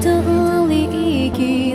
とおり生き